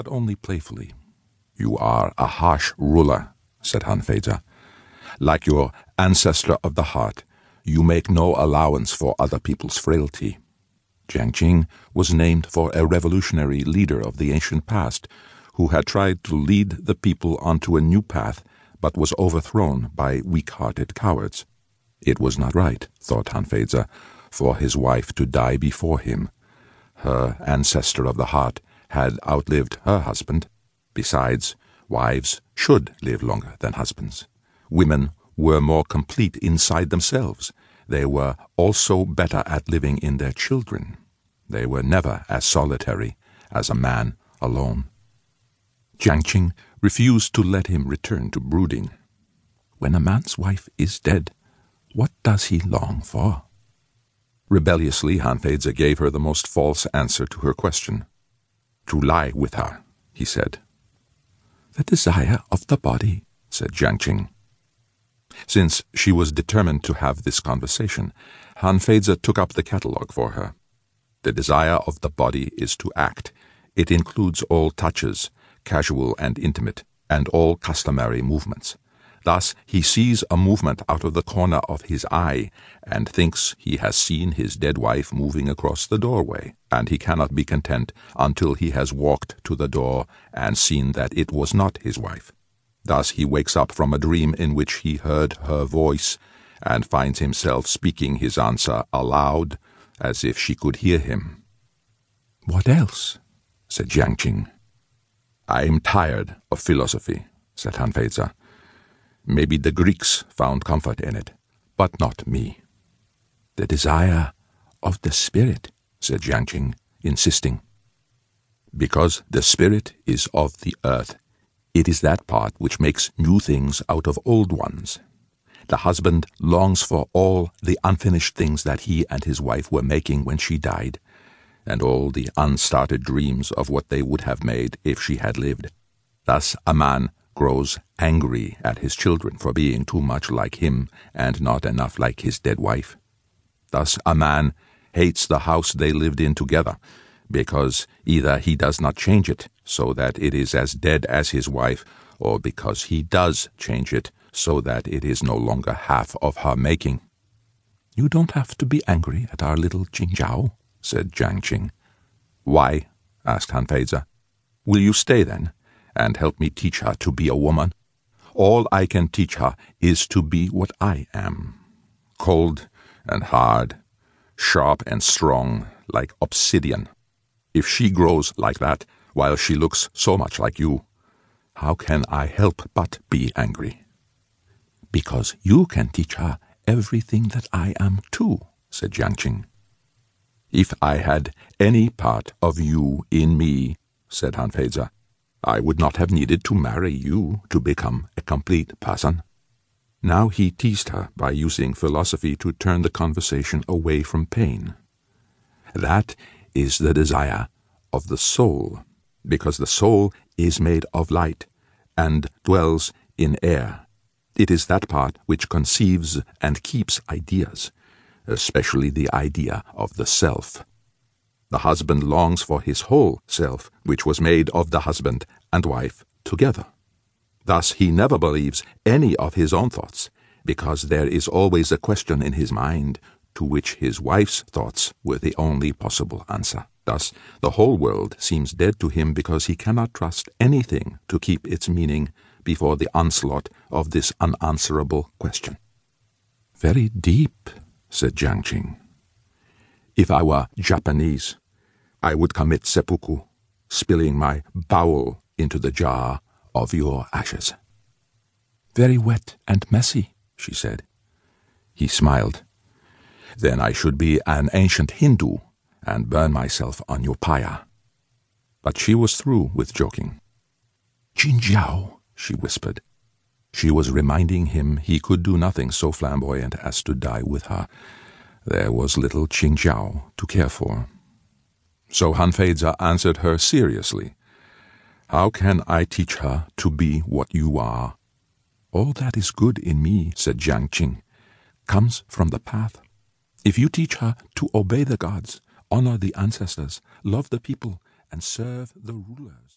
but only playfully. You are a harsh ruler, said Han Fei-tzu. Like your ancestor of the heart, you make no allowance for other people's frailty. Jiang Qing was named for a revolutionary leader of the ancient past who had tried to lead the people onto a new path but was overthrown by weak-hearted cowards. It was not right, thought Han Fei-tzu, for his wife to die before him. Her ancestor of the heart had outlived her husband. Besides, wives should live longer than husbands. Women were more complete inside themselves. They were also better at living in their children. They were never as solitary as a man alone. Jiang Qing refused to let him return to brooding. When a man's wife is dead, what does he long for? Rebelliously, Han Fei-tzu gave her the most false answer to her question. To lie with her, he said. The desire of the body, said Jiang Qing. Since she was determined to have this conversation, Han Hanfeiza took up the catalogue for her. The desire of the body is to act. It includes all touches, casual and intimate, and all customary movements. Thus he sees a movement out of the corner of his eye, and thinks he has seen his dead wife moving across the doorway, and he cannot be content until he has walked to the door and seen that it was not his wife. Thus he wakes up from a dream in which he heard her voice, and finds himself speaking his answer aloud, as if she could hear him. What else? said Jiang Qing. I'm tired of philosophy, said Han Hanfeiza. Maybe the Greeks found comfort in it, but not me. The desire of the spirit, said Jiang Qing, insisting. Because the spirit is of the earth, it is that part which makes new things out of old ones. The husband longs for all the unfinished things that he and his wife were making when she died, and all the unstarted dreams of what they would have made if she had lived. Thus a man grows angry at his children for being too much like him and not enough like his dead wife. Thus a man hates the house they lived in together, because either he does not change it so that it is as dead as his wife, or because he does change it so that it is no longer half of her making. You don't have to be angry at our little Qing-jao, said Jiang Qing. Why? asked Han Hanfeiza. Will you stay then, and help me teach her to be a woman? All I can teach her is to be what I am cold and hard, sharp and strong, like obsidian. If she grows like that, while she looks so much like you, how can I help but be angry? Because you can teach her everything that I am too, said Jiang. If I had any part of you in me, said Han Hanfeiza, I would not have needed to marry you to become a complete person. Now he teased her by using philosophy to turn the conversation away from pain. That is the desire of the soul, because the soul is made of light and dwells in air. It is that part which conceives and keeps ideas especially the idea of the self. The husband longs for his whole self, which was made of the husband and wife together. Thus he never believes any of his own thoughts, because there is always a question in his mind to which his wife's thoughts were the only possible answer. Thus, the whole world seems dead to him because he cannot trust anything to keep its meaning before the onslaught of this unanswerable question. Very deep, said Jiang Qing. If I were Japanese, I would commit seppuku, spilling my bowel into the jar of your ashes. Very wet and messy, she said. He smiled. Then I should be an ancient Hindu and burn myself on your pyre. But she was through with joking. Qing-jao, she whispered. She was reminding him he could do nothing so flamboyant as to die with her. There was little Qing-jao to care for. So Han Fei-tzu answered her seriously. How can I teach her to be what you are? All that is good in me, said Jiang Qing, comes from the path. If you teach her to obey the gods, honor the ancestors, love the people, and serve the rulers.